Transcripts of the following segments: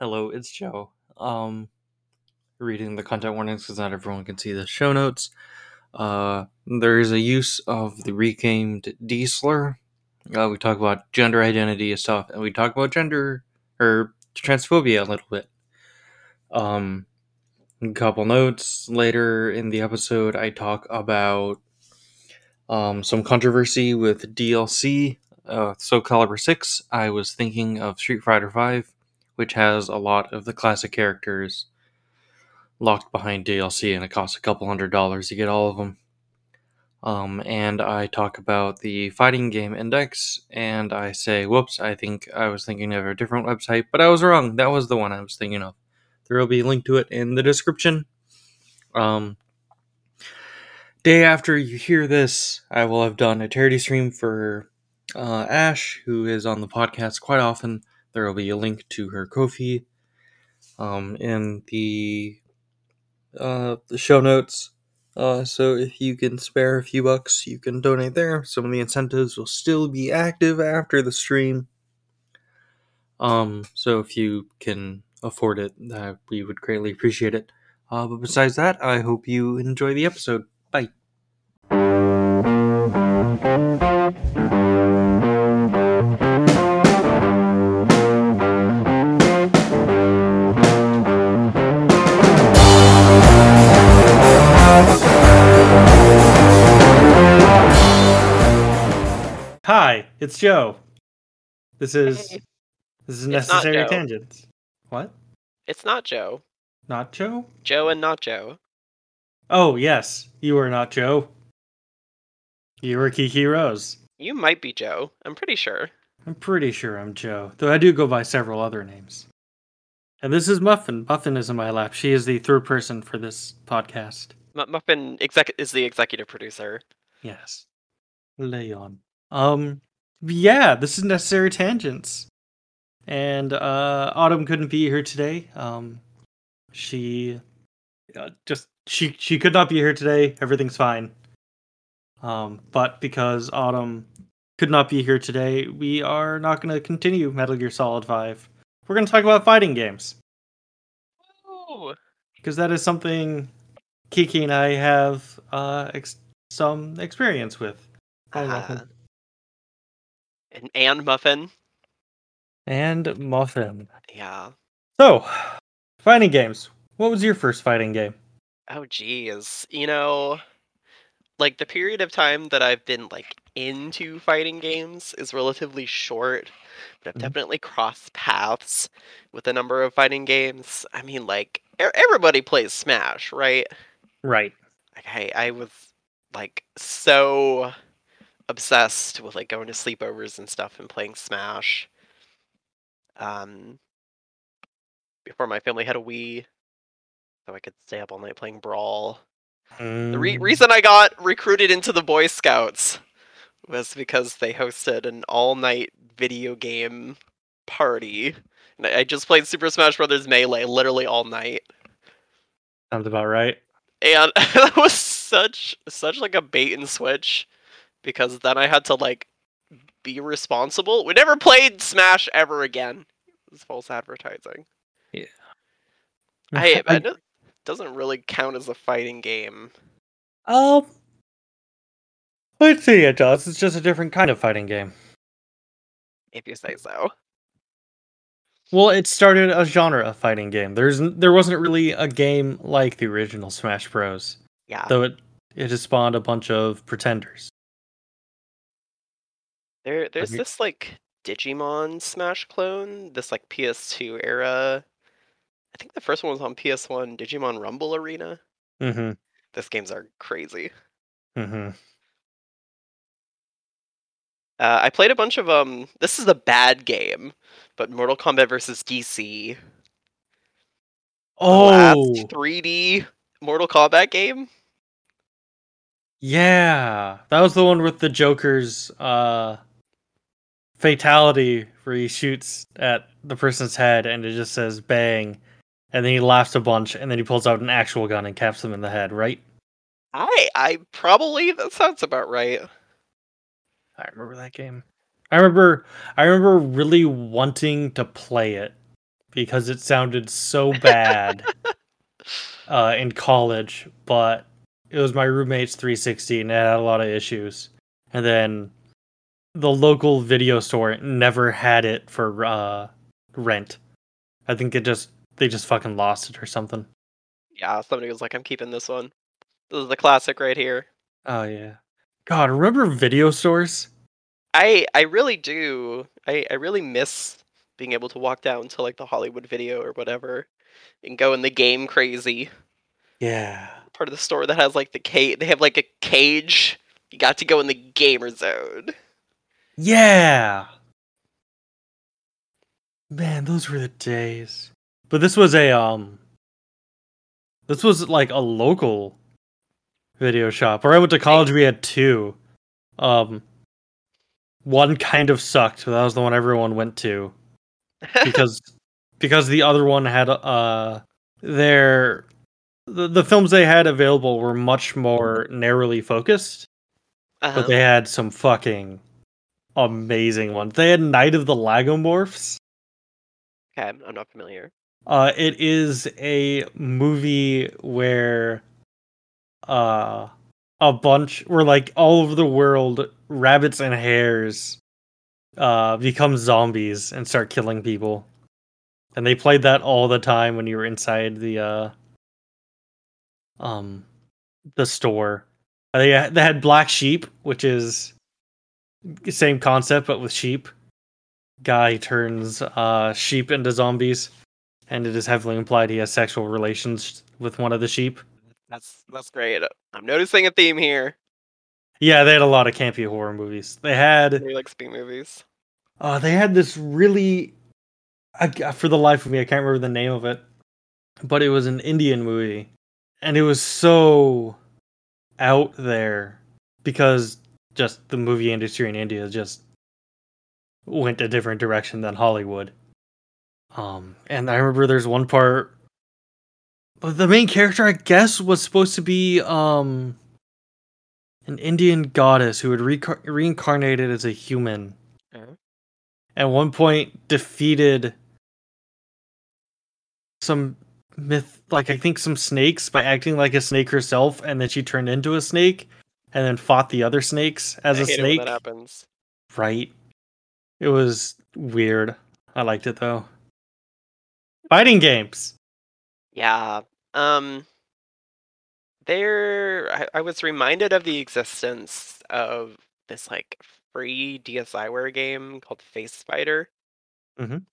Hello, it's Joe. Um, reading the content warnings because not everyone can see the show notes. Uh, there is a use of the regamed D slur. Uh, we talk about gender identity and stuff, and we talk about gender or transphobia a little bit. Um, a couple notes later in the episode, I talk about um, some controversy with DLC. Uh, Soul Calibur 6, I was thinking of Street Fighter 5, which has a lot of the classic characters locked behind DLC, and it costs a couple hundred dollars to get all of them. Um, and I talk about the fighting game index, and I say, whoops, I think I was thinking of a different website, but I was wrong. That was the one I was thinking of. There will be a link to it in the description. Um, day after you hear this, I will have done a charity stream for uh, Ash, who is on the podcast quite often. There will be a link to her Ko-fi um, in the uh, the show notes. Uh, so if you can spare a few bucks, you can donate there. Some of the incentives will still be active after the stream. Um, so if you can afford it, uh, we would greatly appreciate it. Uh, but besides that, I hope you enjoy the episode. Hi, it's Joe. This is Hey. this is necessary tangents. What? It's not Joe. Not Joe? Joe and not Joe. Oh yes, you are not Joe. You are Kiki Rose. You might be Joe. I'm pretty sure. I'm pretty sure I'm Joe, though I do go by several other names. And this is Muffin. Muffin is in my lap. She is the third person for this podcast. M- Muffin exec- is the executive producer. Yes. Leon. Um yeah, this is necessary tangents. And uh Autumn couldn't be here today. Um she uh, just she she could not be here today. Everything's fine. Um but because Autumn could not be here today, we are not going to continue Metal Gear Solid 5. We're going to talk about fighting games because that is something Kiki and I have uh ex- some experience with. Ah. And, and Muffin. and Muffin. Yeah. So, fighting games. What was your first fighting game? Oh, geez. You know, like the period of time that I've been like into fighting games is relatively short, but I've Mhm. definitely crossed paths with a number of fighting games. I mean, like everybody plays Smash, right? Right. I I was like so obsessed with like going to sleepovers and stuff and playing Smash. Um, before my family had a Wii, so I could stay up all night playing Brawl. The re- Mm, reason I got recruited into the Boy Scouts was because they hosted an all-night video game party. And I just played Super Smash Bros. Melee literally all night. sounds about right. and that was such such like a bait and switch because then I had to like be responsible. We never played Smash ever again. It was false advertising. Yeah. I, I know- doesn't really count as a fighting game. um, I'd say it does. It's just a different kind of fighting game. If you say so. Well, it started a genre of fighting game. There's there wasn't really a game like the original Smash Bros. Yeah. Though it it has spawned a bunch of pretenders. There there's you- this like Digimon Smash clone, this like PS2 era. I think the first one was on PS1, Digimon Rumble Arena. Mm-hmm. These games are crazy. Mm-hmm. Uh, I played a bunch of um. This is a bad game, but Mortal Kombat versus DC. the last Oh, 3D Mortal Kombat game. yeah. That was the one with the Joker's uh fatality where he shoots at the person's head and it just says bang and then he laughs a bunch and then he pulls out an actual gun and caps them in the head, right? I I probably that sounds about right. I remember that game. I remember I remember really wanting to play it because it sounded so bad uh, in college, but it was my roommate's 360 and it had a lot of issues. And then the local video store never had it for uh, rent. I think it just they just fucking lost it or something. Yeah, somebody was like, I'm keeping this one. This is the classic right here. Oh yeah. God, remember video stores? I I really do. I, I really miss being able to walk down to like the Hollywood video or whatever and go in the game crazy Yeah. part of the store that has like the cage. They have like a cage. You got to go in the gamer zone. Yeah. Man, those were the days. But this was a um this was like a local video shop. Where I went to college we had two. Um one kind of sucked, but that was the one everyone went to because because the other one had uh their the, the films they had available were much more narrowly focused Uh-huh. but they had some fucking amazing ones. They had Night of the Lagomorphs. okay, I'm, I'm not familiar. Uh, it is a movie where uh, a bunch, where like all over the world, rabbits and hares uh, become zombies and start killing people. And they played that all the time when you were inside the uh, um, the store. They they had Black Sheep, which is same concept but with sheep. Guy turns uh, sheep into zombies, and it is heavily implied he has sexual relations with one of the sheep. That's that's great. I'm noticing a theme here. Yeah, they had a lot of campy horror movies. They had Really like speed movies. uh, they had this really, I, for the life of me, I can't remember the name of it, but it was an Indian movie, and it was so out there because just the movie industry in India just went a different direction than Hollywood. Um, and I remember there's one part. but The main character, I guess, was supposed to be um an Indian goddess who had recar- reincarnated as a human. Uh-huh. At one point, defeated some myth, like I think some snakes by acting like a snake herself, and then she turned into a snake, and then fought the other snakes as I a hate it when snake. that happens. Right. It was weird. I liked it though. Fighting games. Yeah. Um there I, I was reminded of the existence of this like free DSiWare game called Face Spider. Mhm.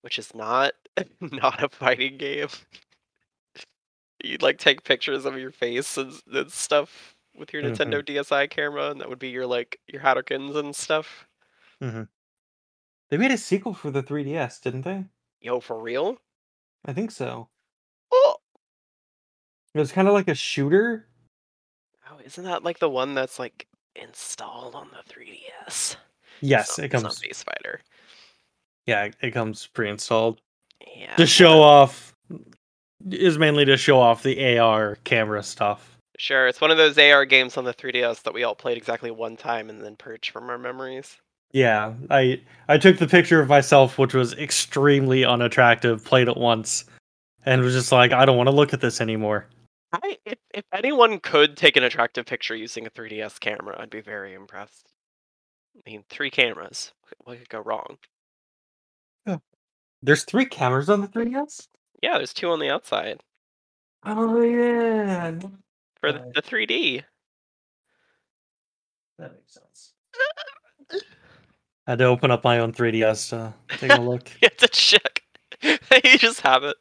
Which is not not a fighting game. You'd like take pictures of your face and, and stuff with your mm-hmm. Nintendo DSi camera, and that would be your like your Hadokens and stuff. Mm-hmm. They made a sequel for the 3DS, didn't they? Yo, for real? I think so. Oh, It was kind of like a shooter. oh isn't that like the one that's like installed on the 3DS? Yes, it comes. Face Spider. Yeah, it comes pre-installed Yeah. to show off. Is mainly to show off the AR camera stuff. Sure, it's one of those AR games on the 3DS that we all played exactly one time and then purged from our memories. Yeah, I I took the picture of myself, which was extremely unattractive. Played it once, and was just like, I don't want to look at this anymore. I, if, if anyone could take an attractive picture using a 3DS camera, I'd be very impressed. I mean, three cameras. What could go wrong? Yeah. There's three cameras on the 3DS. Yeah, there's two on the outside Oh yeah, for the, the 3D. that makes sense. I had to open up my own 3DS to take a look. You have to check. you just have it.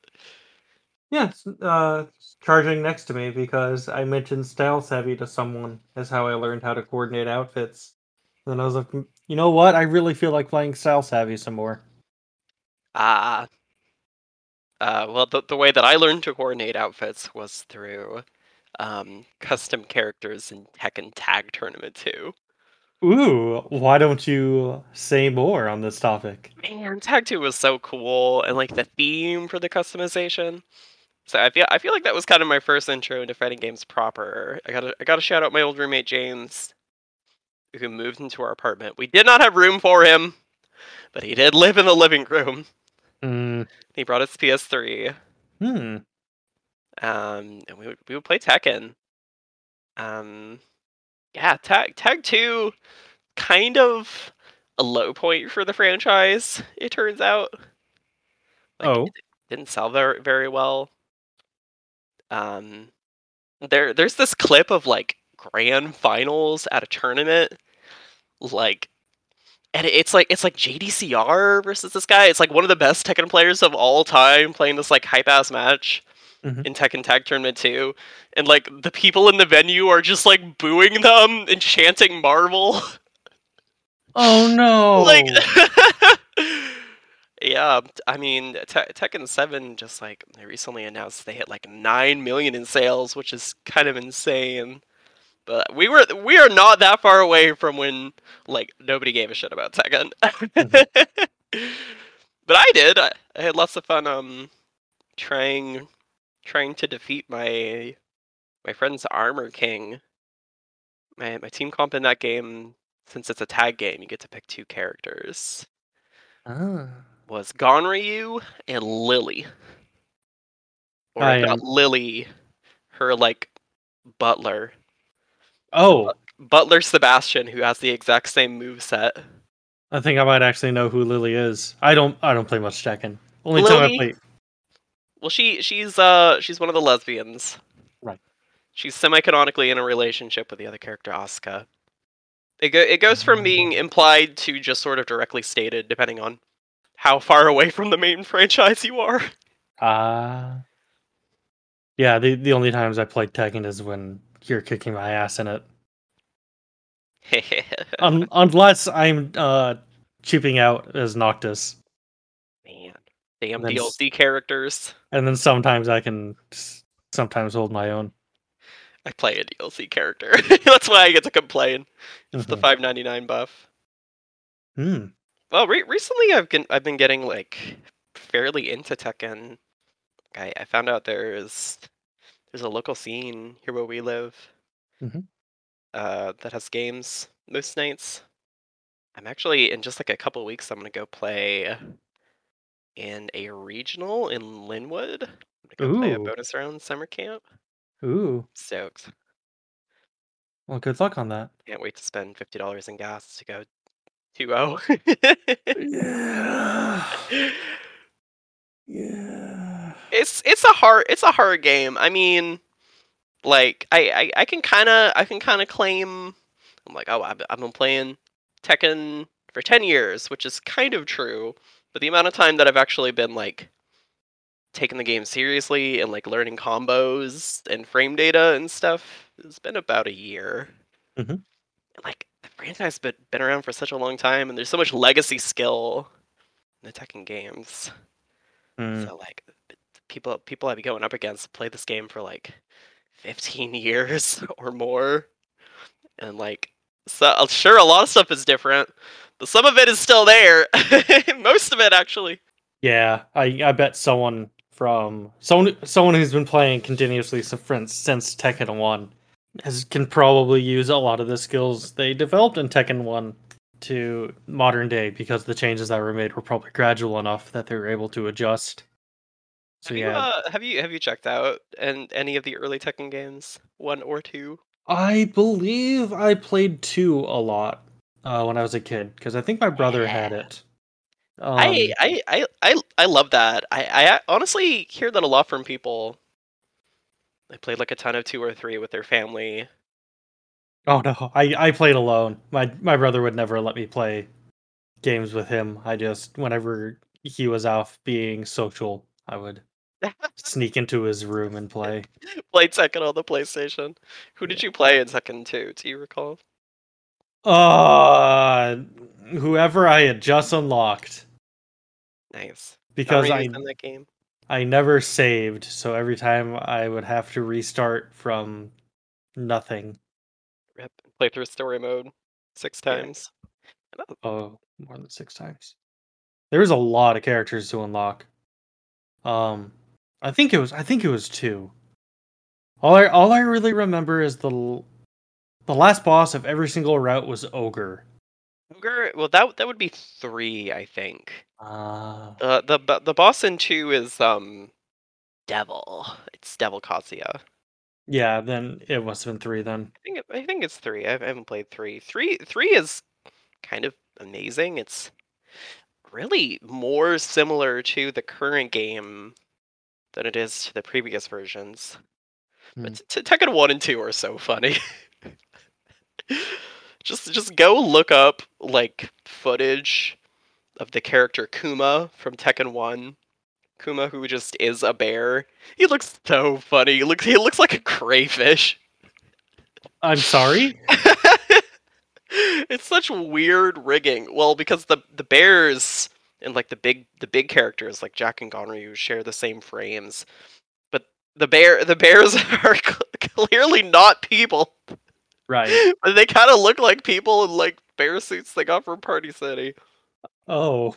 yeah, it's, uh, it's charging next to me because I mentioned style savvy to someone as how I learned how to coordinate outfits. And then I was like, "Mm, you know what? I really feel like playing style savvy some more. Ah. Uh, well, the, the way that I learned to coordinate outfits was through um, custom characters in Tekken Tag Tournament 2. Ooh, why don't you say more on this topic? Man, Tag 2 was so cool, and like the theme for the customization. So I feel I feel like that was kind of my first intro into fighting games proper. I gotta I gotta shout out my old roommate James, who moved into our apartment. We did not have room for him, but he did live in the living room. Mm. He brought us PS3. Hmm. Um, and we would we would play Tekken. Um, yeah, Tag Tag Two, kind of a low point for the franchise. It turns out. Like, Oh. it didn't sell very very well. Um, there there's this clip of like grand finals at a tournament, like. And it's like it's like JDCR versus this guy. It's like one of the best Tekken players of all time playing this like hype ass match Mhm. in Tekken Tag Tournament 2. And like the people in the venue are just like booing them and chanting Marvel. Oh no! like Yeah, I mean Te- Tekken 7 just like they recently announced they hit like 9 million in sales, which is kind of insane. But we were we are not that far away from when like nobody gave a shit about Tekken. but I did. I, I had lots of fun um trying trying to defeat my my friend's Armor King. My my team comp in that game, since it's a tag game, you get to pick two characters. Ah. Was Ganryu and Lili. Or I not am- Lili, her like butler. Oh, Butler Sebastian, who has the exact same move set. I think I might actually know who Lili is. I don't. I don't play much Tekken. Only time I play. Well, she she's uh she's one of the lesbians. Right. She's semi-canonically in a relationship with the other character Asuka. It go it goes from being implied to just sort of directly stated, depending on how far away from the main franchise you are. Ah. yeah, the the only times I played Tekken is when you're kicking my ass in it. Un- unless I'm uh cheaping out as Noctis, Man, damn s- DLC characters. and then sometimes I can sometimes hold my own. I play a DLC character. That's why I get to complain. It's the Mhm. 5.99 buff. Hmm. Well, re- recently I've been I've been getting like fairly into Tekken. I I found out there's there's a local scene here where we live. Mhm. Uh, that has games most nights. I'm actually in just like a couple weeks. I'm gonna go play in a regional in Linwood. I'm gonna go play a Ooh. bonus round summer camp. Ooh. Stoked. Well, good luck on that. Can't wait to spend fifty dollars in gas to go 2-0. Yeah. Yeah. it's it's a hard it's a hard game. I mean, like I I, I can kind of I can kind of claim I'm like oh I've, I've been playing Tekken for ten years, which is kind of true. But the amount of time that I've actually been like taking the game seriously and like learning combos and frame data and stuff has been about a year. Mm-hmm. And, like the franchise has been been around for such a long time, and there's so much legacy skill in the Tekken games. Hmm. So like people people I've been going up against play this game for like 15 years or more. And like so I'm sure a lot of stuff is different, but some of it is still there. Most of it actually. Yeah, I I bet someone from someone someone who's been playing continuously since since Tekken One has can probably use a lot of the skills they developed in Tekken One to modern day because the changes that were made were probably gradual enough that they were able to adjust. So have you yeah, uh, have you have you checked out and any of the early Tekken games, one or two? I believe I played two a lot uh, when I was a kid because I think my brother had it. Um, I, I I I I love that. I I honestly hear that a lot from people. They played like a ton of two or three with their family. Oh no, I I played alone. My my brother would never let me play games with him. I just whenever he was off being social, I would sneak into his room and play. Played Tekken on the PlayStation. Who did you play in Tekken 2? Do you recall? Uh whoever I had just unlocked Nice. because I in that game. I never saved, so every time I would have to restart from nothing. Rip. Play through story mode six times. Oh, Oh, more than six times. There was a lot of characters to unlock. Um, I think it was. I think it was two. All I all I really remember is the the last boss of every single route was ogre, Ogre. Well, that that would be three, I think. Uh, Uh, the the the boss in two is um, Devil. It's Devil Kazuya. Yeah, then it must have been three then. I think it, I think it's three. I haven't played three. Three three is kind of amazing. It's really more similar to the current game than it is to the previous versions. But hmm. t- Tekken one and two are so funny. just just go look up like footage of the character Kuma from Tekken one. Kuma, who just is a bear. He looks so funny. He looks he looks like a crayfish. I'm sorry. it's such weird rigging. Well, because the the bears and like the big the big characters like Jack and Ganryu share the same frames, but the bear the bears are clearly not people. Right. But they kind of look like people in like bear suits they got from Party City. Oh,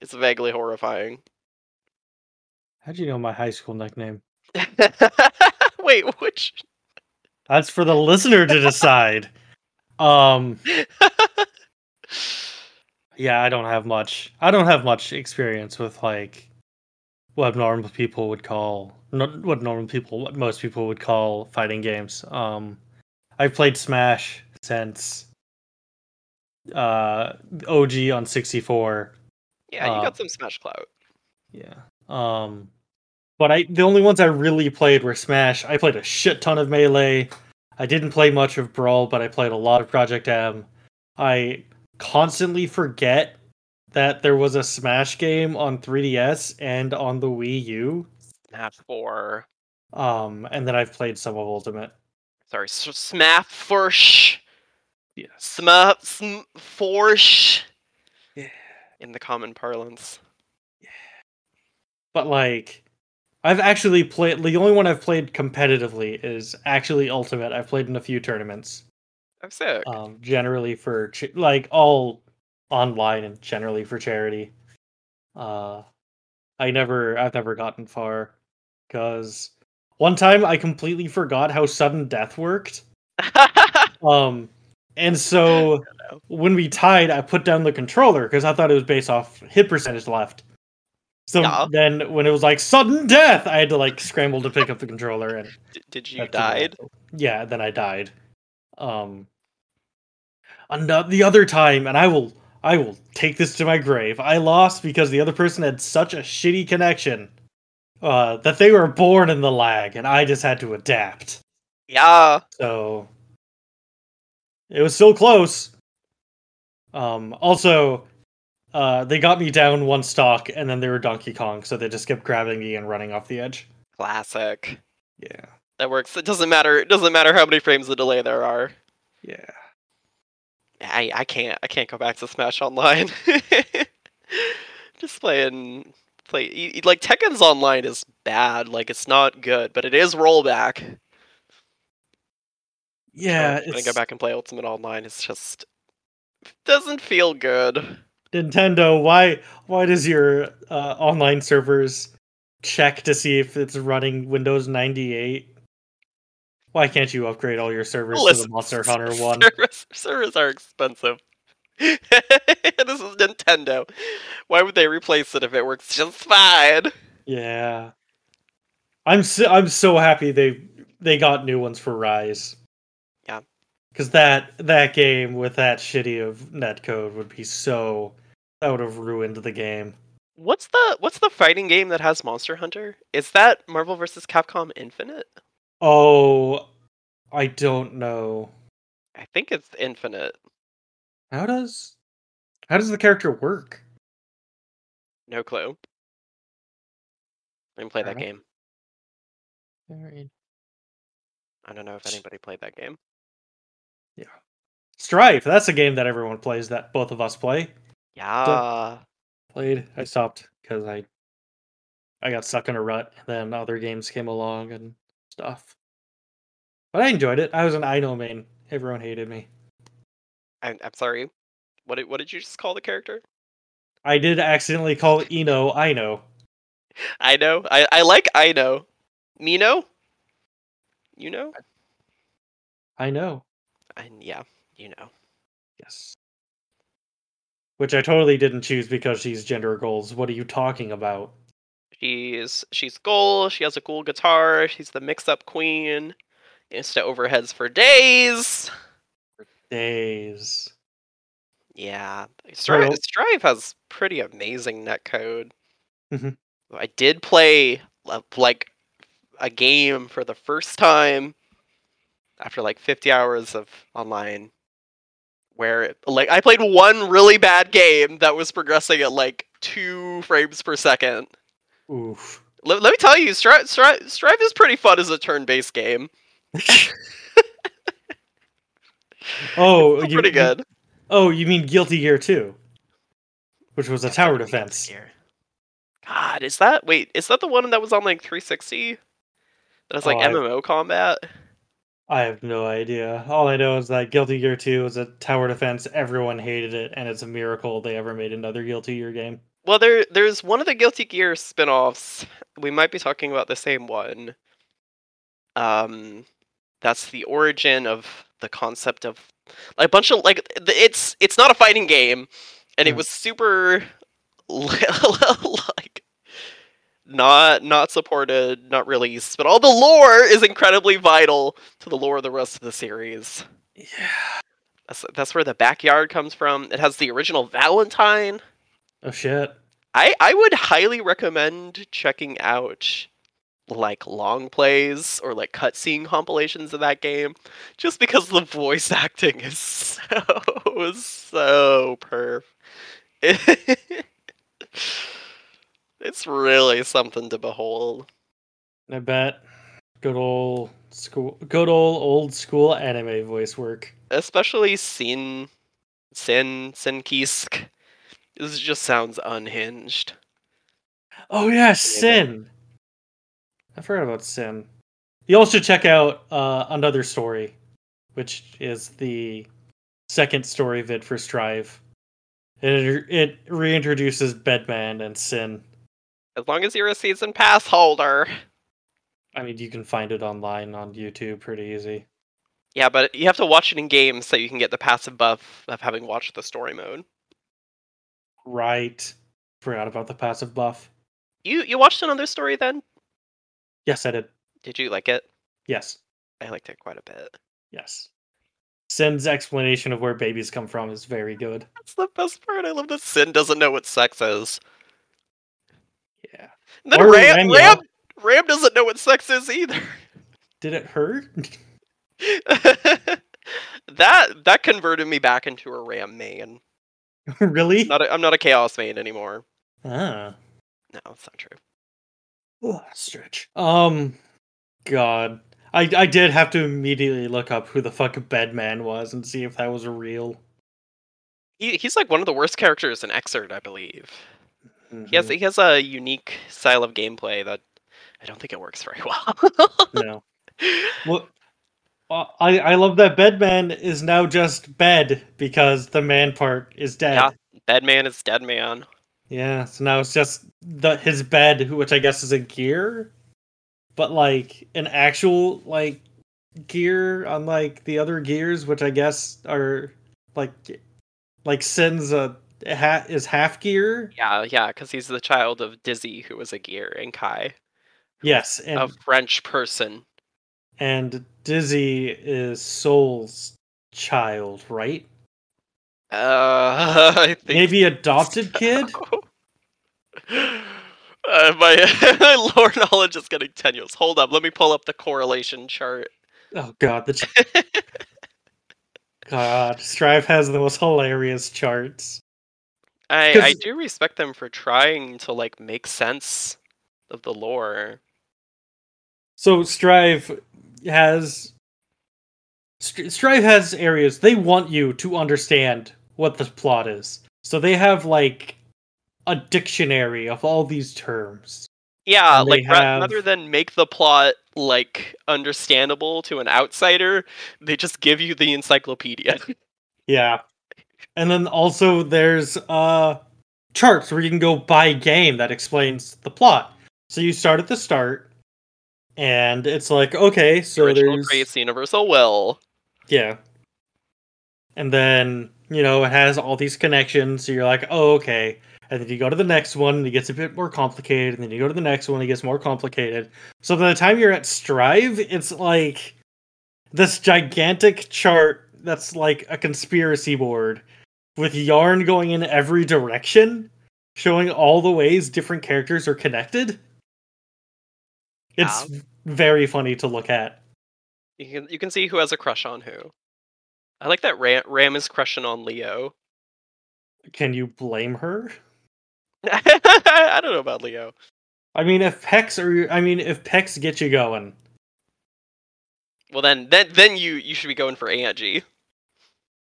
It's vaguely horrifying. how'd you know my high school nickname? Wait, which? That's for the listener to decide. Um, yeah, I don't have much. I don't have much experience with like what normal people would call not what normal people, what most people would call fighting games. Um, I've played Smash since uh OG on 64. yeah, you Uh, got some Smash Clout. Yeah. Um but I the only ones I really played were Smash. I played a shit ton of Melee. I didn't play much of Brawl, but I played a lot of Project M. I constantly forget that there was a Smash game on 3DS and on the Wii U. Smash Four. Um and then I've played some of Ultimate. Sorry, S- Smap Forsh. Yes. Smap sm- Forsh. Yeah. In the common parlance. Yeah. But like I've actually played the only one I've played competitively is actually Ultimate. I've played in a few tournaments. I'm sick. um, generally for ch- like all online and generally for charity. Uh, I never, I've never gotten far because one time I completely forgot how sudden death worked. Um, and so when we tied, I put down the controller because I thought it was based off hit percentage left. So then when it was like sudden death, I had to like scramble to pick up the controller and D- did you died? Yeah, then I died. Um and the- the other time, and I will I will take this to my grave. I lost because the other person had such a shitty connection uh, that they were born in the lag, and I just had to adapt. Yeah. So it was still close. Um, also, uh, they got me down one stock, and then they were Donkey Kong, so they just kept grabbing me and running off the edge. Classic. Yeah, That works. It doesn't matter. It doesn't matter how many frames of delay there are. yeah. I I can't I can't go back to Smash Online. Just playing play like Tekken's Online is bad. Like it's not good, but it is rollback. Yeah, when I go back and play Ultimate Online, it's just doesn't feel good. Nintendo. Why? Why does your uh, online servers check to see if it's running Windows ninety eight? Why can't you upgrade all your servers to the Monster Hunter one? Servers, servers are expensive. this is Nintendo. Why would they replace it if it works just fine? Yeah, I'm so I'm so happy they they got new ones for Rise. Yeah. because that that game with that shitty of netcode would be so that would have ruined the game. What's the what's the fighting game that has Monster Hunter? Is that Marvel vs. Capcom Infinite? Oh, I don't know. I think it's Infinite. How does how does the character work? No clue. I didn't play that Alright. game. I don't know if anybody played that game. Yeah. Strive. That's a game that everyone plays. That both of us play. Yeah. Played. I stopped because I I got stuck in a rut. Then other games came along and stuff. But I enjoyed it. I was an Ino main. Everyone hated me. I'm, I'm sorry. What did, what did you just call the character? I did accidentally call Eno Ino. I know. I, I like I know. Mino? You know? I know. I, yeah, you know. Yes. which I totally didn't choose because she's gender goals. What are you talking about? She's she's gold. She has a cool guitar. She's the mix-up queen. Insta overheads for days. For Days. Yeah, Strive, Strive has pretty amazing netcode. Mhm. I did play like a game for the first time after like 50 hours of online where it, like I played one really bad game that was progressing at like 2 frames per second. Oof. Let, let me tell you, Strive, Strive, Strive is pretty fun as a turn-based game. oh, you, pretty you- good. oh, you mean Guilty Gear 2, which was a tower defense. God, is that wait? Is that the one that was on like 360? That was like Oh, I- MMO combat. I have no idea. All I know is that Guilty Gear 2 was a tower defense. Everyone hated it, and it's a miracle they ever made another Guilty Gear game. Well, there there's one of the Guilty Gear spin-offs. We might be talking about the same one. Um, that's the origin of the concept of like a bunch of like it's it's not a fighting game, and it Mhm. was super like not not supported, not released, but all the lore is incredibly vital to the lore of the rest of the series. Yeah. That's that's where the backyard comes from. It has the original Valentine. Oh shit. I I would highly recommend checking out like long plays or like cutscene compilations of that game, just because the voice acting is so so perf. it's really something to behold. I bet. Good old school. Good old old school anime voice work. Especially Sin Sin Sin Kiske. This just sounds unhinged. Oh yeah, Sin. I forgot about Sin. You should check out uh, another story, which is the second story vid for Strive. It it reintroduces Bedman and Sin. As long as you're a season pass holder. I mean, you can find it online on YouTube pretty easy. Yeah, but you have to watch it in game so you can get the passive buff of having watched the story mode. Right. Forgot about the passive buff. You you watched another story then? Yes, I did. Did you like it? Yes. I liked it quite a bit. Yes. Sin's explanation of where babies come from is very good. That's the best part. I love that Sin doesn't know what sex is. Yeah. And then Ram, Ram, Ram doesn't know what sex is either. Did it hurt? that that converted me back into a Ram main. really? Not a, I'm not a Chaos main anymore. Ah. No, it's not true. Ugh, stretch. Um, God, I I did have to immediately look up who the fuck Bedman was and see if that was real. He, he's like one of the worst characters in Xrd, I believe. He has Mhm. he has a unique style of gameplay that I don't think it works very well. no. Well, Uh, I I love that Bedman is now just bed because the man part is dead. Yeah. Dead man is dead man. Yeah, so now it's just the his bed, which I guess is a gear, but like an actual like gear, unlike the other gears, which I guess are like like Sin's a hat is half gear. Yeah, yeah, because he's the child of Dizzy, who was a gear, and Ky, Yes, and a French person. And Dizzy is Sol's child, right? Uh, I think Maybe adopted kid. Uh, my, my lore knowledge is getting tenuous. Hold up, let me pull up the correlation chart. Oh God, the ch- God, Strive has the most hilarious charts. I, I do respect them for trying to like make sense of the lore. So Strive has Str- Strive has areas they want you to understand what the plot is. So they have like a dictionary of all these terms. Yeah, like have- rather than make the plot like understandable to an outsider, they just give you the encyclopedia. Yeah. And then also there's uh charts where you can go by game that explains the plot. So you start at the start and it's like okay, so Original there's creates the universal will. Yeah. And then you know, it has all these connections. So you're like, oh, okay. And then you go to the next one, and it gets a bit more complicated. And then you go to the next one, it gets more complicated. So by the time you're at Strive, it's like this gigantic chart that's like a conspiracy board with yarn going in every direction, showing all the ways different characters are connected. It's Um, very funny to look at. You can you can see who has a crush on who. I like that Ram, Ram is crushing on Leo. Can you blame her? I don't know about Leo. I mean, if Pex or I mean, if Pex get you going, Well then then then you you should be going for Anji.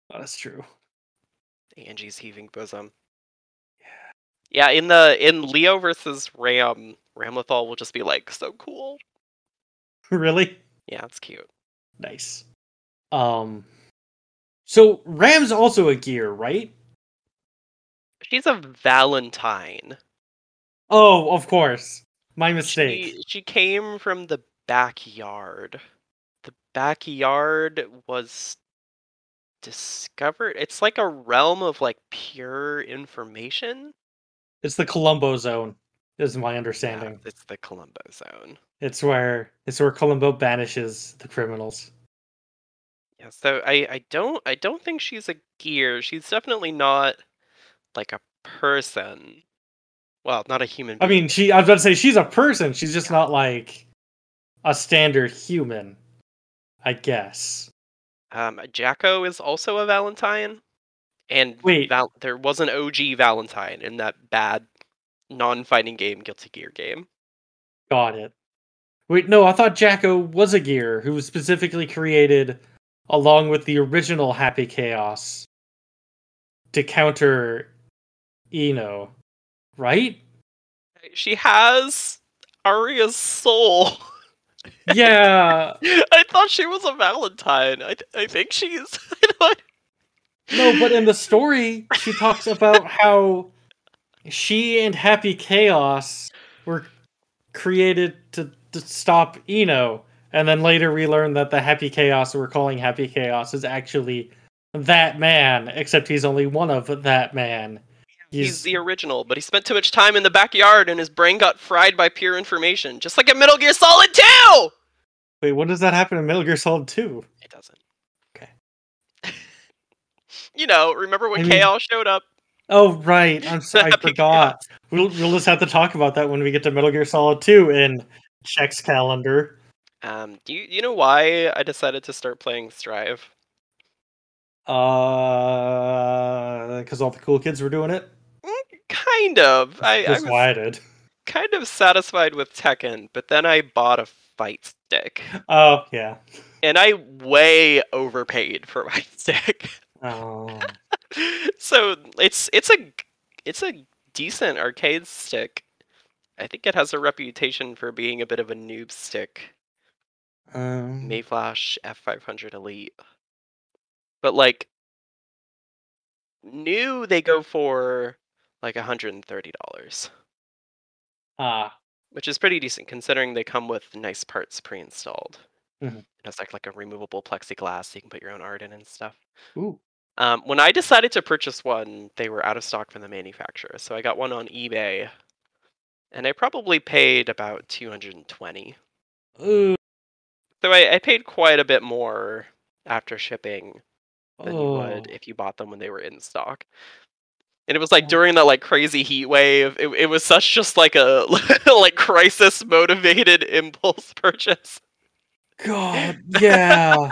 that's true. Anji's heaving bosom. Yeah, in the in Leo versus Ram, Ramlethal will just be like so cool. really Yeah, it's cute. nice. Um, so Ram's also a gear, right? She's a Valentine. Oh, of course. My mistake. She, she came from the backyard. The backyard was discovered. It's like a realm of like pure information. It's the Columbo zone, is my Yeah, understanding. it's the Columbo zone. It's where it's where Columbo banishes the criminals. Yeah, so I I don't I don't think she's a gear. She's definitely not like a person. Well, not a human. I mean, she. I was about to say she's a person. She's just not like a standard human. I guess. um, Jacko is also a Valentine, and Wait. Val- there was an OG Valentine in that bad non-fighting game, Guilty Gear game. Got it. Wait, no, I thought Jacko was a gear who was specifically created along with the original Happy Chaos to counter Eno, right? She has Aria's soul. Yeah. I thought she was a Valentine. I, I think she's. No, but in the story, she talks about how she and Happy Chaos were created to, to stop Eno. And then later we learn that the Happy Chaos we're calling Happy Chaos is actually that man, except he's only one of that man. He's the original, but he spent too much time in the backyard and his brain got fried by pure information, just like in Metal Gear Solid 2! Wait, when does that happen in Metal Gear Solid 2? It doesn't. Okay. You know, remember when I mean- showed up? Oh, right. I'm sorry, I forgot. We'll, we'll just have to talk about that when we get to Metal Gear Solid 2 in Check's calendar. Um, do you, you know why I decided to start playing Strive? Uh, because all the cool kids were doing it. Kind of. I, I That's was why I did. kind of satisfied with Tekken, but then I bought a fight stick. Oh yeah. And I way overpaid for my stick. Oh. so it's it's a it's a decent arcade stick. I think it has a reputation for being a bit of a noob stick. Um, Mayflash F500 Elite. But like new they go for like $130, ah. which is pretty decent considering they come with nice parts pre-installed. Mhm. It has like like a removable plexiglass so you can put your own art in and stuff. Ooh. Um, when I decided to purchase one, they were out of stock from the manufacturer, so I got one on eBay, and I probably paid about 220. Ooh. So I, I paid quite a bit more after shipping than you would Oh. if you bought them when they were in stock. And it was like during that like crazy heat wave. It, it was such just like a like crisis motivated impulse purchase. God. Yeah.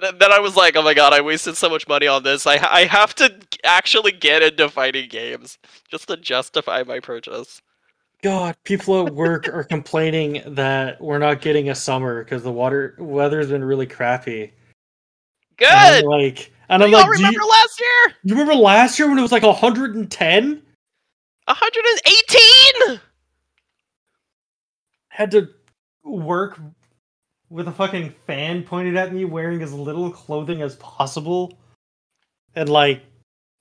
Th- then I was like, oh my god, I wasted so much money on this. I I have to actually get into fighting games just to justify my purchase. God. People at work are complaining that we're not getting a summer because the water weather's been really crappy. And I'm Good. like, and Do I'm like, do you remember you, last year? you remember last year when it was like 110? 118. Had to work with a fucking fan pointed at me, wearing as little clothing as possible, and like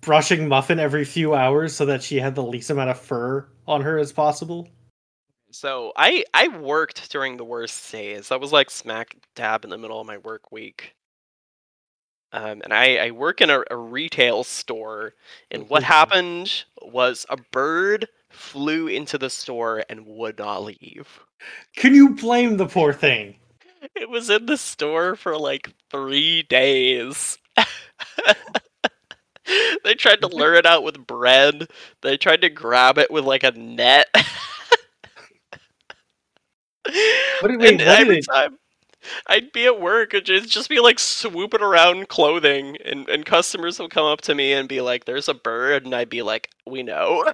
brushing Muffin every few hours so that she had the least amount of fur on her as possible. So I I worked during the worst days. That was like smack dab in the middle of my work week. Um, and I, I work in a, a retail store, and what Mhm. happened was a bird flew into the store and would not leave. Can you blame the poor thing? It was in the store for like three days. they tried to lure it out with bread. They tried to grab it with like a net. What did- wait, and every it- time I'd be at work, it'd just just be like swooping around clothing, and, and customers would come up to me and be like, "There's a bird," and I'd be like, "We know,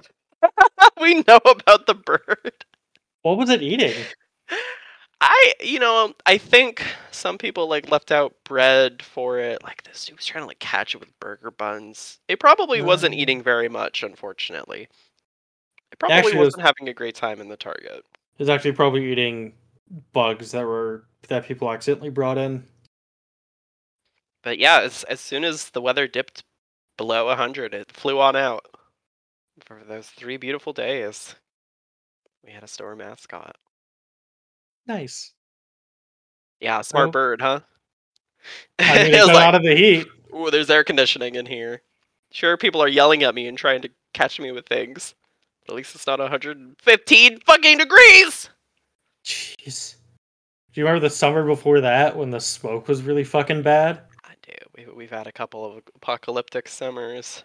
we know about the bird." What was it eating? I, you know, I think some people like left out bread for it. Like this dude was trying to like catch it with burger buns. It probably wasn't eating very much, unfortunately. It probably Actually, it was- wasn't having a great time in the target. It was actually probably eating bugs that were that people accidentally brought in. But yeah, as as soon as the weather dipped below 100, it flew on out. For those three beautiful days, we had a store mascot. Nice. Yeah, smart Oh. bird, huh? I mean, It it was got like, out of the heat. Ooh, there's air conditioning in here. Sure, people are yelling at me and trying to catch me with things. But at least it's not 115 fucking degrees! Jeez. Do you remember the summer before that when the smoke was really fucking bad? I do. We, we've had a couple of apocalyptic summers.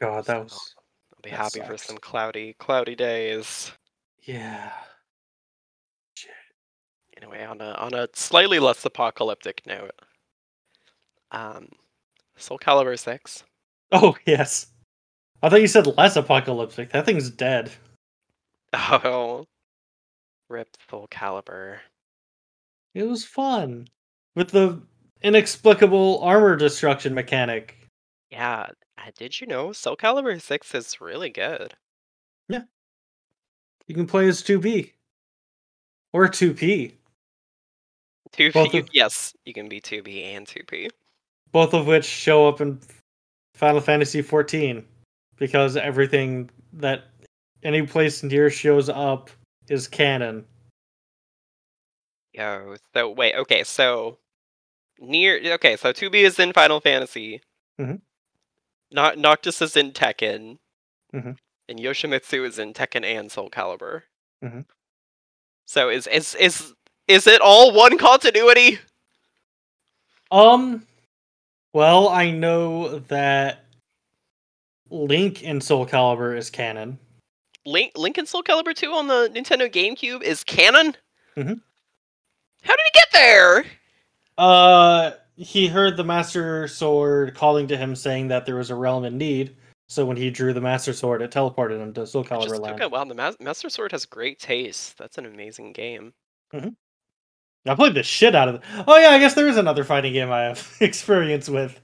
God, that So, was I'll be happy for some cloudy, cloudy days. yeah. Anyway, on a on a slightly less apocalyptic note, um, Soul Calibur Six. Oh yes. I thought you said less apocalyptic. That thing's dead. Oh, rip Soul Calibur. It was fun with the inexplicable armor destruction mechanic. Yeah, uh, did you know Soul Calibur Six is really good? Yeah. You can play as 2B or 2P, Two Both P. of- Yes, you can be two B and two P. both of which show up in Final Fantasy 14 because everything that any place NieR shows up is canon. Yo, so wait, okay, so NieR okay, so 2B is in Final Fantasy. Mhm. Not Noctis is in Tekken. Mhm. And Yoshimitsu is in Tekken and Soul Calibur. Mhm. So is is is is it all one continuity? Um, well, I know that Link in Soul Calibur is canon. Link Link and Soul Calibur 2 on the Nintendo GameCube is canon? Mhm. How did he get there? Uh, he heard the Master Sword calling to him saying that there was a realm in need. So when he drew the Master Sword, it teleported him to Soul Calibur land. it. Wow, the Mas- Master Sword has great taste. That's an amazing game. I played the shit out of it. Oh yeah, I guess there is another fighting game I have experience with.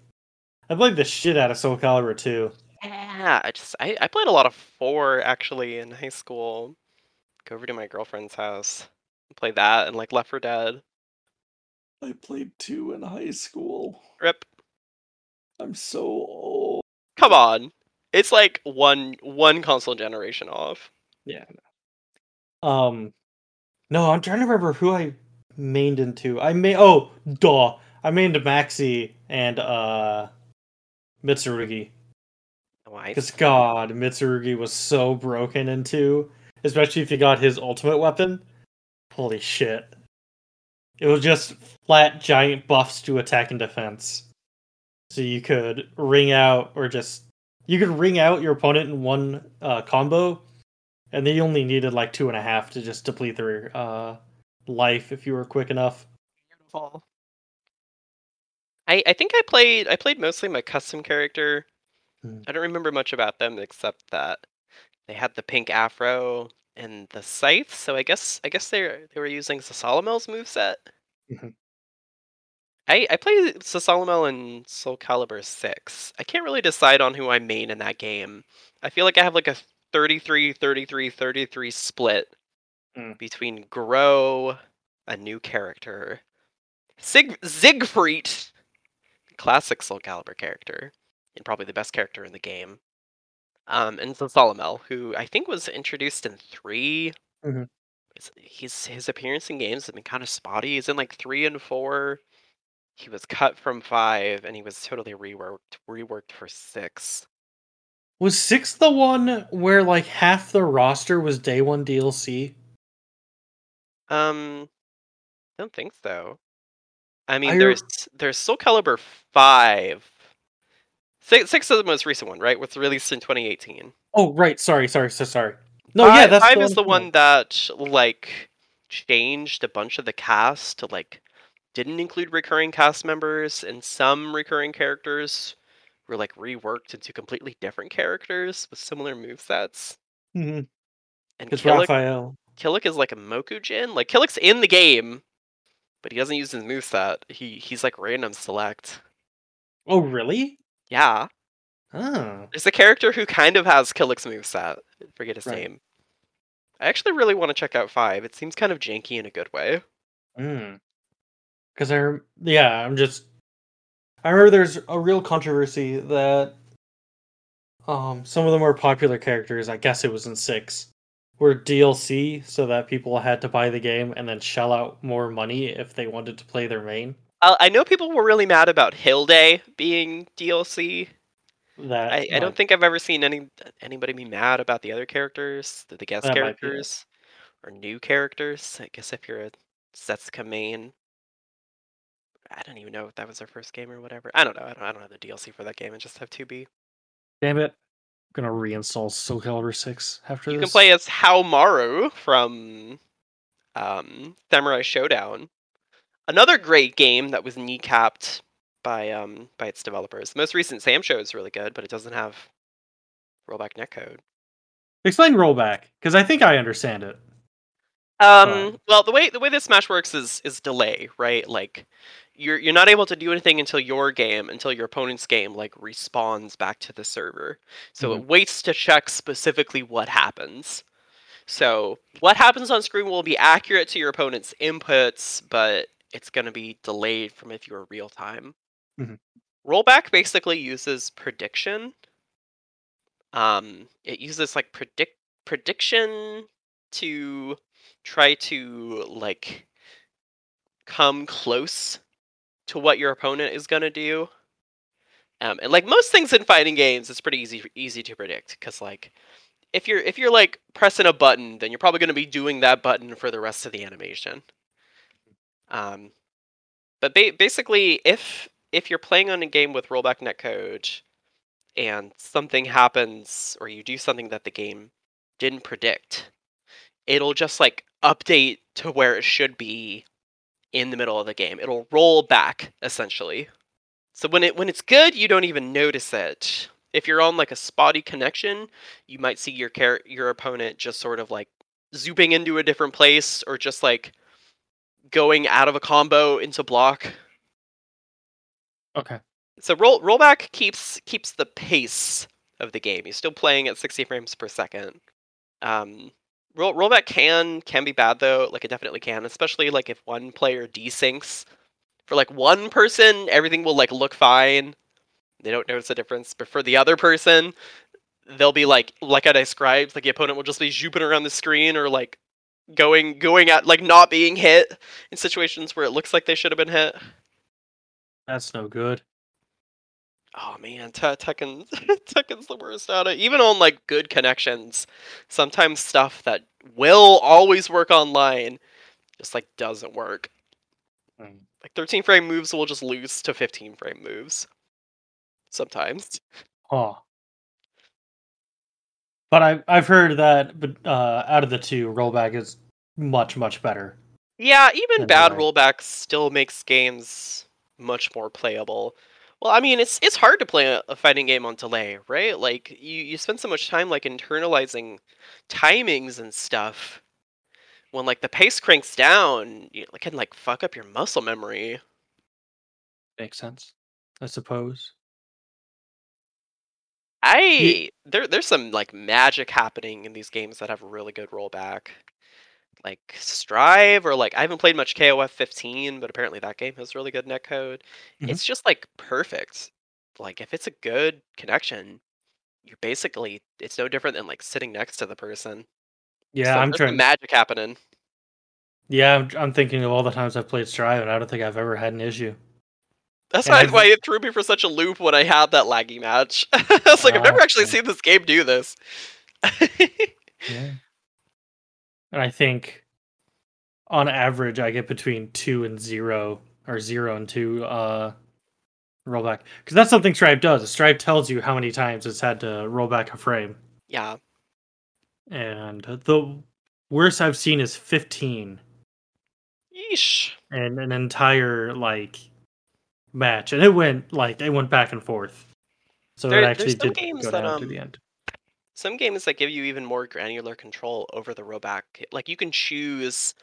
I played the shit out of Soul Calibur 2. Yeah, I just I, I played a lot of four actually in high school. Go over to my girlfriend's house, play that, and like Left 4 Dead. I played two in high school. Rip. I'm so old. Come on, it's like one one console generation off. Yeah. Um, no, I'm trying to remember who I mained into. I may oh duh, I mained Maxi and uh Mitsurugi. Why? Because God, Mitsurugi was so broken into, especially if you got his ultimate weapon. Holy shit! It was just flat giant buffs to attack and defense. So you could ring out or just you could ring out your opponent in one uh, combo, and they only needed like two and a half to just deplete their uh, life if you were quick enough. Beautiful. I I think I played I played mostly my custom character. Hmm. I don't remember much about them except that they had the pink afro and the scythe. So I guess I guess they they were using Zasalamel's moveset. Mhm. I I played Zasalamel in Soul Calibur six. I can't really decide on who I main in that game. I feel like I have like a 33 33 33 split Hmm. between Grøh, a new character, Sig Siegfried, classic Soul Calibur character, and probably the best character in the game. Um, and Zasalamel, who I think was introduced in 3 Mhm. It's- He's his appearance in games have been kind of spotty. He's in like three and four. he was cut from five, and he was totally reworked reworked for six. Was six the one where like half the roster was day one DLC? Um, I don't think so. I mean, I there's there's Soul Calibur five. Six, six is the most recent one, right? Was released in 2018. Oh right, sorry, sorry, so sorry. No, Five- yeah, that's five the is the one that like changed a bunch of the cast to like didn't include recurring cast members, and some recurring characters were like reworked into completely different characters with similar movesets. Mhm. And It's Kilik, Raphael. Kilik is like a Mokujin. Like Kilik's in the game, but he doesn't use his moveset. He he's like random select. Oh really? Yeah. Oh. There's a character who kind of has Kilik's moveset. I forget his Right. name. I actually really want to check out five. It seems kind of janky in a good way. Mm. Because I, yeah, I'm just. I remember there's a real controversy that um some of the more popular characters, I guess it was in six, were DLC, so that people had to buy the game and then shell out more money if they wanted to play their main. Uh, I know people were really mad about Hilde being DLC. That I, I don't think I've ever seen any anybody be mad about the other characters, the, the guest That might be it. characters, or new characters. I guess if you're a Setsuka main, I don't even know if that was their first game or whatever. I don't know. I don't, I don't have the DLC for that game. I just have 2B. Damn it! Gonna reinstall Soul Calibur six after You this. You can play as Haohmaru from um, Samurai Shodown. Another great game that was kneecapped by um, by its developers. The most recent Sam Show is really good, but it doesn't have rollback netcode. Explain rollback, because I think I understand it. Um, well, the way the way this Smash works is is delay, right? Like you're you're not able to do anything until your game, until your opponent's game like respawns back to the server. So it waits to check specifically what happens. So what happens on screen will be accurate to your opponent's inputs, but it's going to be delayed from if you were real time. Mhm. Rollback basically uses prediction. Um, it uses like predict prediction to try to like come close to what your opponent is going to do. Um, and like most things in fighting games, it's pretty easy easy to predict because like if you're if you're like pressing a button, then you're probably going to be doing that button for the rest of the animation. Um, but ba- basically, if if you're playing on a game with rollback netcode and something happens or you do something that the game didn't predict, it'll just like update to where it should be in the middle of the game. It'll roll back essentially. So when it when it's good, you don't even notice it. If you're on like a spotty connection, you might see your char- your opponent just sort of like zooming into a different place or just like going out of a combo into block. Okay. So roll rollback keeps keeps the pace of the game. You're still playing at 60 frames per second. Um, roll rollback can can be bad though. Like it definitely can, especially like if one player desyncs. For like one person, everything will like look fine. They don't notice a difference. But for the other person, they'll be like like I described, like the opponent will just be zooping around the screen or like going going at like not being hit in situations where it looks like they should have been hit. That's no good. Oh man, Te- Tekken Tekken's the worst at it. Even on like good connections, sometimes stuff that will always work online just like doesn't work. Mm. Like 13 frame moves will just lose to 15 frame moves. Sometimes. Huh. But I I've heard that but uh out of the two, rollback is much, much better. Yeah, even bad why? rollbacks still makes games much more playable. Well, I mean, it's it's hard to play a, a fighting game on delay, right? Like you you spend so much time like internalizing timings and stuff. When like the pace cranks down, you it can like fuck up your muscle memory. Makes sense. I suppose. I there there's some like magic happening in these games that have really good rollback. Like Strive or like I haven't played much KOF 15, but apparently that game has really good netcode. Mhm. It's just like perfect. Like if it's a good connection, you're basically it's no different than like sitting next to the person. Yeah, So I'm trying. magic happening. yeah, I'm, I'm thinking of all the times I've played Strive, and I don't think I've ever had an issue. That's why, why it threw me for such a loop when I had that laggy match. I was like, I've Ah, never actually okay. seen this game do this. Yeah. And I think on average I get between two and zero or zero and two uh rollback. Because that's something Strive does. Strive tells you how many times it's had to roll back a frame. yeah, And the worst I've seen is fifteen yeesh. in an entire like match. And it went like it went back and forth. So There- it actually did games go that, down to um, the end. Some games that give you even more granular control over the rollback. Like you can choose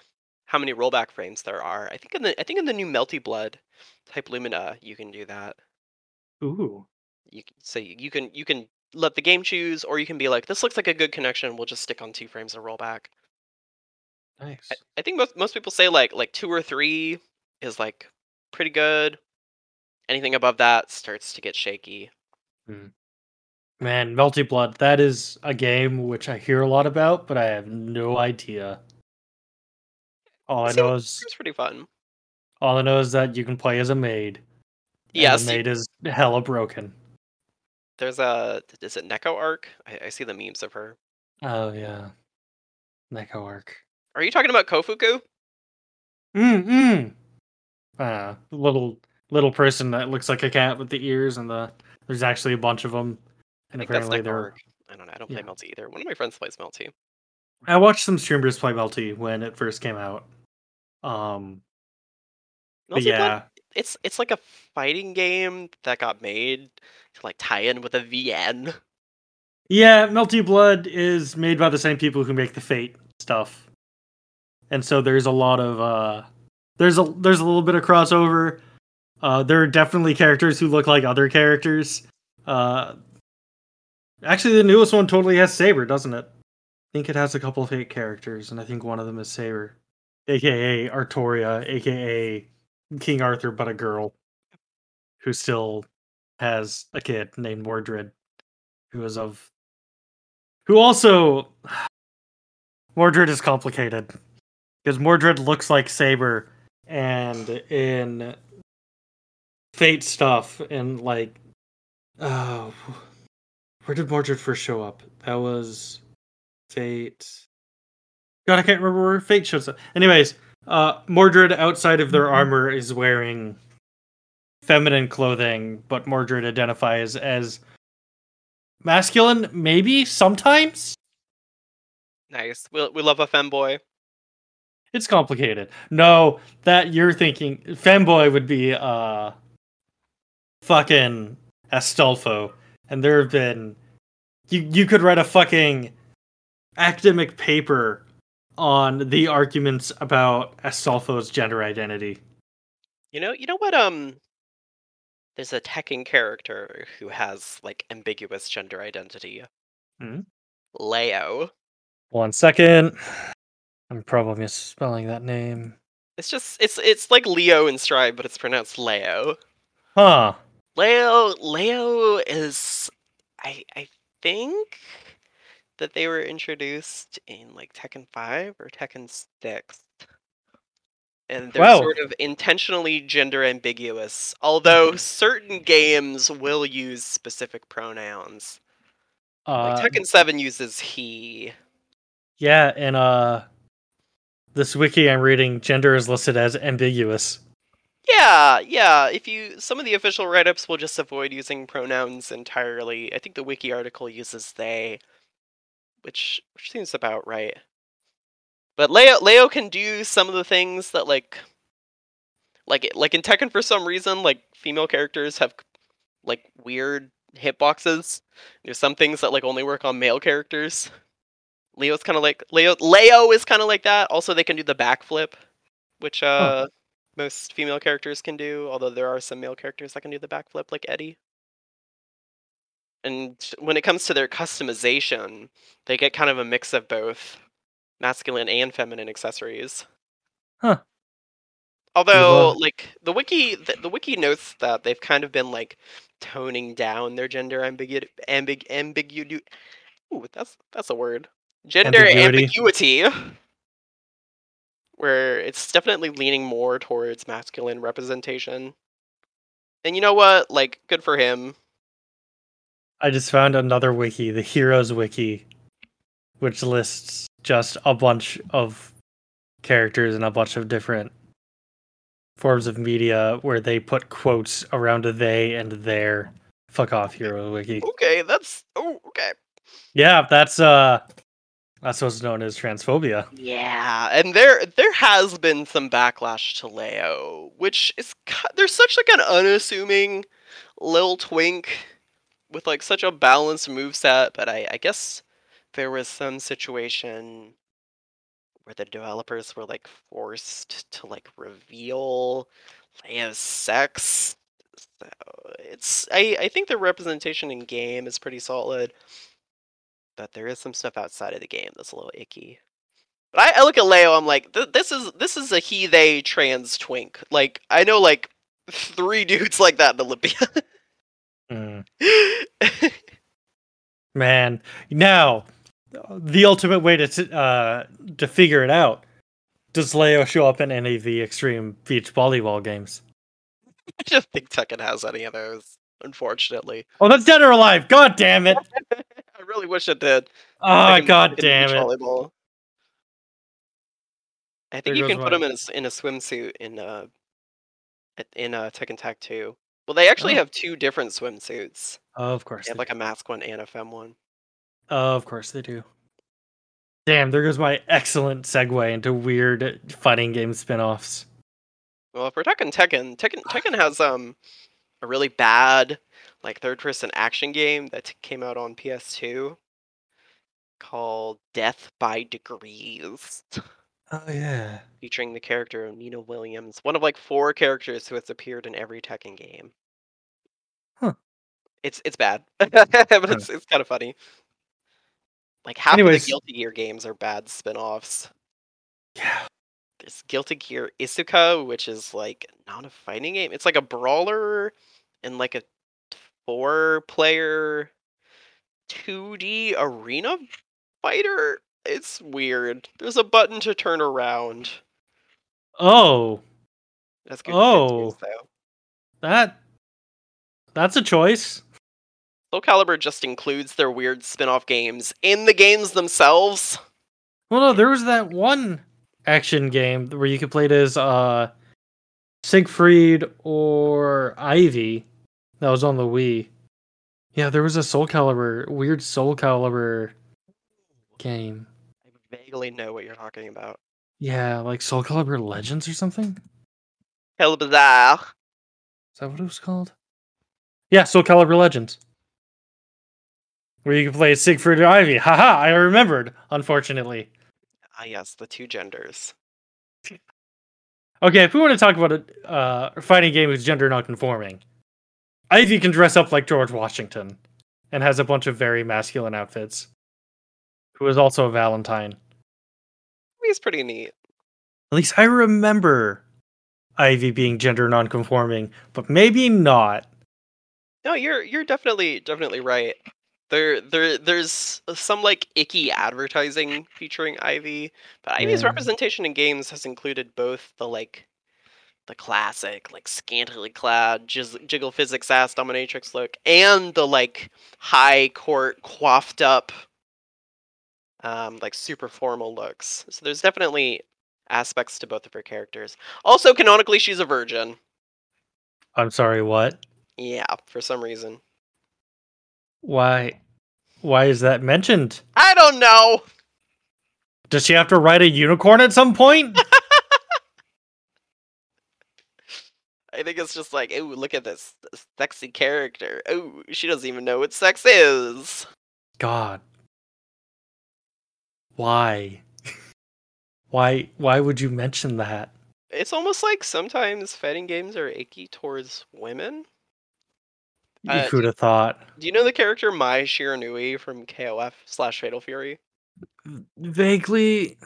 how many rollback frames there are. I think in the I think in the new Melty Blood type Lumina, you can do that. Ooh. You so you can you can let the game choose, or you can be like, this looks like a good connection. We'll just stick on two frames of rollback. Nice. I, I think most most people say like like two or three is like pretty good. Anything above that starts to get shaky. Hmm. Man, Melty Blood, that is a game which I hear a lot about, but I have no idea. All I know is it's pretty fun. all I know is that you can play as a maid. Yes, the maid is hella broken. there's a is it Neko Arc? I, I see the memes of her. Oh yeah. Neko arc. Are you talking about Kofuku? Mm mm. Uh, little little person that looks like a cat with the ears and the there's actually a bunch of them. I And think that's they're I don't know. I don't play yeah. Melty either. One of my friends plays Melty. I watched some streamers play Melty when it first came out. Um Melty Blood yeah. it's it's like a fighting game that got made to like tie in with a VN. Yeah, Melty Blood is made by the same people who make the Fate stuff. And so there's a lot of uh there's a there's a little bit of crossover. Uh there are definitely characters who look like other characters. Uh Actually the newest one totally has Saber, doesn't it? I think it has a couple of Fate characters and I think one of them is Saber. AKA Artoria, aka King Arthur but a girl who still has a kid named Mordred who is of who also Mordred is complicated because Mordred looks like Saber and in Fate stuff and like oh where did Mordred first show up? That was Fate. God, I can't remember where Fate shows up. Anyways, uh Mordred outside of their armor is wearing feminine clothing, but Mordred identifies as masculine, maybe sometimes. Nice. We we love a femboy. It's complicated. No, that you're thinking femboy would be uh fucking Astolfo. And there have been you you could write a fucking academic paper on the arguments about Astolfo's gender identity. You know, you know what? Um, there's a Tekken character who has like ambiguous gender identity. Hmm? Leo. One second. I'm probably misspelling that name. It's just it's it's like Leo in Strive, but it's pronounced Leo. Huh. Leo Leo is I I think that they were introduced in like Tekken 5 or Tekken 6. And they're Wow. sort of intentionally gender ambiguous, although certain games will use specific pronouns. Uh, Like Tekken 7 uses he. Yeah, and uh this wiki I'm reading, gender is listed as ambiguous. Yeah, yeah. If you some of the official write-ups will just avoid using pronouns entirely. I think the wiki article uses they, which which seems about right. But Leo Leo can do some of the things that like like like in Tekken for some reason like female characters have like weird hitboxes. There's some things that like only work on male characters. Leo's kind of like Leo Leo is kind of like that. Also they can do the backflip, which uh most female characters can do, although there are some male characters that can do the backflip, like Eddie. And when it comes to their customization, they get kind of a mix of both masculine and feminine accessories. Huh. Although, like the wiki, the, the wiki notes that they've kind of been like toning down their gender ambigu ambig ambiguity. Ooh, that's that's a word. Gender Ambiguity. ambiguity where it's definitely leaning more towards masculine representation. And you know what? Like, good for him. I just found another wiki, the Heroes Wiki, which lists just a bunch of characters and a bunch of different forms of media where they put quotes around a they and their. Fuck off, Hero Wiki. Okay, that's oh okay. Yeah, that's uh, that's what's known as transphobia. Yeah, and there there has been some backlash to Leo, which is there's such like an unassuming little twink with like such a balanced moveset, but I I guess there was some situation where the developers were like forced to like reveal Leo's sex. So it's I I think the representation in game is pretty solid, but there is some stuff outside of the game that's a little icky. But I, I look at Leo, I'm like, th- this is this is a he they trans twink. Like I know like three dudes like that in Olympia. Mm. Man, now the ultimate way to t- uh to figure it out: does Leo show up in any of the extreme beach volleyball games? I don't think Tekken has any of those, unfortunately. Oh, that's dead or alive! God damn it! I really wish it did. Oh, Tekken- god damn it! volleyball. I think There you can put him in a, in a swimsuit in uh in uh, Tekken Tag 2. Well, they actually Oh. have two different swimsuits. Of course, They have like a mask one and a fem one. Of course they do. Damn, there goes my excellent segue into weird fighting game spin-offs. Well, if we're talking Tekken, Tekken Tekken has um a really bad like third person action game that came out on PS2 called Death by Degrees, Oh yeah. featuring the character of Nina Williams, one of like four characters who has appeared in every Tekken game. Huh. It's it's bad, but it's it's kind of funny. Like half Anyways. of the Guilty Gear games are bad spin-offs. Yeah. There's Guilty Gear Isuka, which is like not a fighting game. It's like a brawler and like a four player 2D arena fighter. It's weird. There's a button to turn around. Oh, That's good. Oh. that that's a choice. Soul Calibur just includes their weird spin-off games in the games themselves. Well, no, there was that one action game where you could play it as uh Siegfried or Ivy that was on the Wii. Yeah, there was a Soul Calibur, weird Soul Calibur game. I vaguely know what you're talking about. Yeah, like Soul Calibur Legends or something. Hell bizarre. Is that what it was called? Yeah, Soul Calibur Legends. Where you can play Siegfried or Ivy. Haha, I remembered, unfortunately. Ah, yes, the two genders. Okay, if we want to talk about a uh, fighting game who's gender non-conforming, Ivy can dress up like George Washington and has a bunch of very masculine outfits. Who is also a Valentine. He's pretty neat. At least I remember Ivy being gender non-conforming, but maybe not. No, you're you're definitely definitely right. There there there's some like icky advertising featuring Ivy, but Ivy's Yeah. representation in games has included both the like the classic like scantily clad jizz- jiggle physics ass dominatrix look and the like high court coiffed up um like super formal looks. So there's definitely aspects to both of her characters. Also canonically she's a virgin. I'm sorry, what? Yeah, for some reason. Why? Why is that mentioned? I don't know. Does she have to ride a unicorn at some point? I think it's just like, ooh, look at this sexy character. Ooh, she doesn't even know what sex is. God. Why? Why why would you mention that? It's almost like sometimes fighting games are icky towards women. You Uh, could have thought. Do you know the character Mai Shiranui from KOF slash Fatal Fury? Vaguely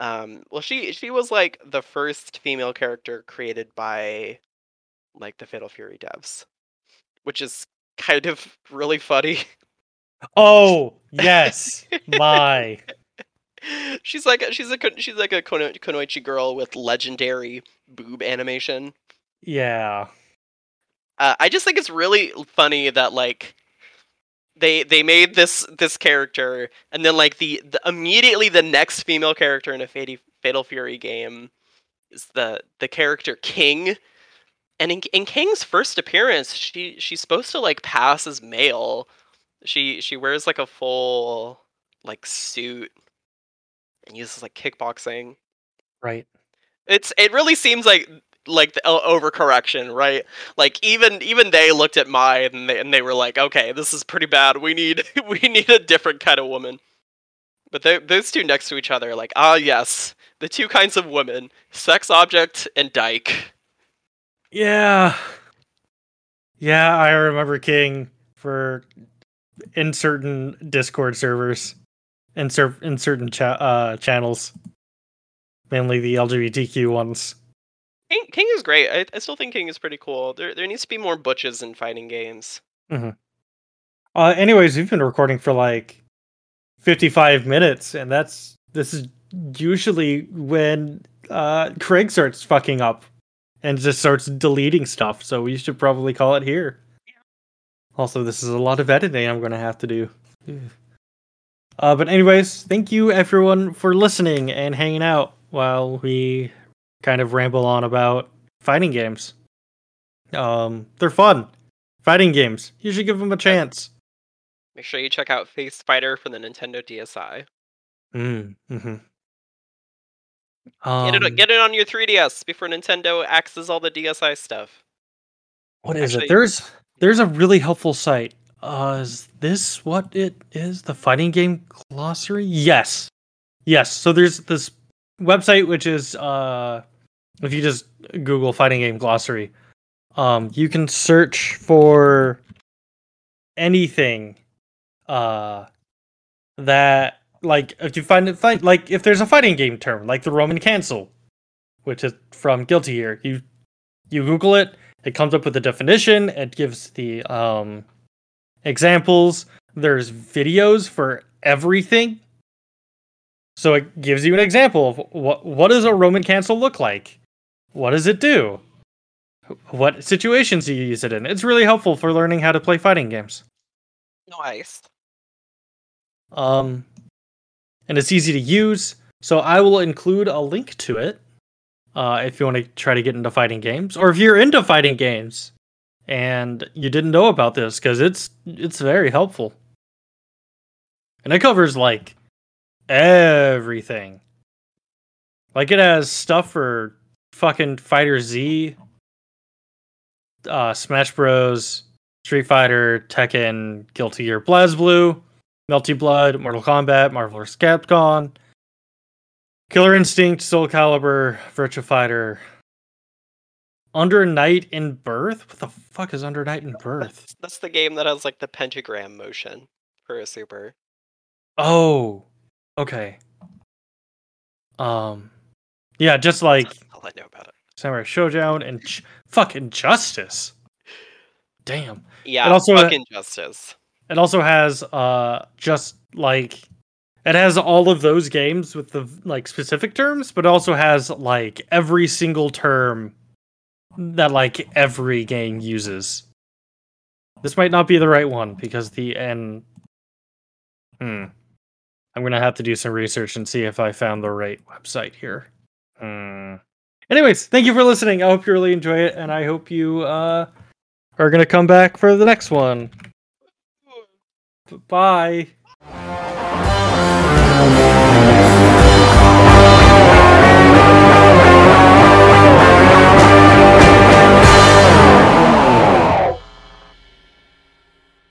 Um, well, she she was like the first female character created by like the Fatal Fury devs, which is kind of really funny. Oh, yes. My. she's like she's a she's like a kono- Kunoichi girl with legendary boob animation. Yeah. Uh, I just think it's really funny that like they they made this this character and then like the, the immediately the next female character in a Fatal, Fatal Fury game is the the character King. And in, in King's first appearance, she she's supposed to like pass as male. She she wears like a full like suit and uses like kickboxing. Right. It's it really seems like like the overcorrection, right? Like even even they looked at Mai and they and they were like, okay, this is pretty bad. We need we need a different kind of woman. But those two next to each other, like ah yes, the two kinds of women: sex object and dyke. Yeah. Yeah, I remember King for in certain Discord servers, in cer- in certain cha- uh, channels, mainly the LGBTQ ones. King, King is great. I, I still think King is pretty cool. There there needs to be more butches in fighting games. Uh, anyways, we've been recording for like fifty-five minutes, and that's this is usually when uh, Craig starts fucking up and just starts deleting stuff. So we should probably call it here. Also, this is a lot of editing I'm going to have to do. Uh, but anyways, thank you everyone for listening and hanging out while we kind of ramble on about fighting games. Um, they're fun. Fighting games. You should give them a chance. Make sure you check out Face Fighter for the Nintendo DSi. Mm, hmm Get it Um, get it on your 3DS before Nintendo axes all the DSi stuff. what is actually- it? There's there's a really helpful site. Uh, is this what it is? The fighting game glossary? Yes, yes. So there's this website which is uh, if you just Google fighting game glossary, um, you can search for anything, uh, that like if you find it fight like if there's a fighting game term like the Roman cancel, which is from Guilty Gear, you you Google it, it comes up with a definition, it gives the um examples, there's videos for everything. So it gives you an example of what what does a Roman cancel look like? What does it do? What situations do you use it in? It's really helpful for learning how to play fighting games. Nice. Um, and it's easy to use. So I will include a link to it uh, if you want to try to get into fighting games, or if you're into fighting games and you didn't know about this, because it's it's very helpful, and it covers like everything. Like it has stuff for fucking FighterZ, uh, Smash Bros, Street Fighter, Tekken, Guilty Gear, BlazBlue, Melty Blood, Mortal Kombat, Marvel vs. Capcom, Killer Instinct, Soul Calibur, Virtua Fighter, Under Night In-Birth. What the fuck is Under Night In-Birth? That's, that's the game that has like the pentagram motion for a super. Oh, okay. Um, yeah, just like all I know about it. Samurai Shodown and J- fucking Justice. Damn. Yeah, It also, fucking justice. It also has uh just like it has all of those games with the like specific terms, but it also has like every single term that like every game uses. This might not be the right one because the N Hmm. I'm gonna have to do some research and see if I found the right website here. Hmm. Anyways, thank you for listening. I hope you really enjoy it, and I hope you uh are gonna come back for the next one. Bye.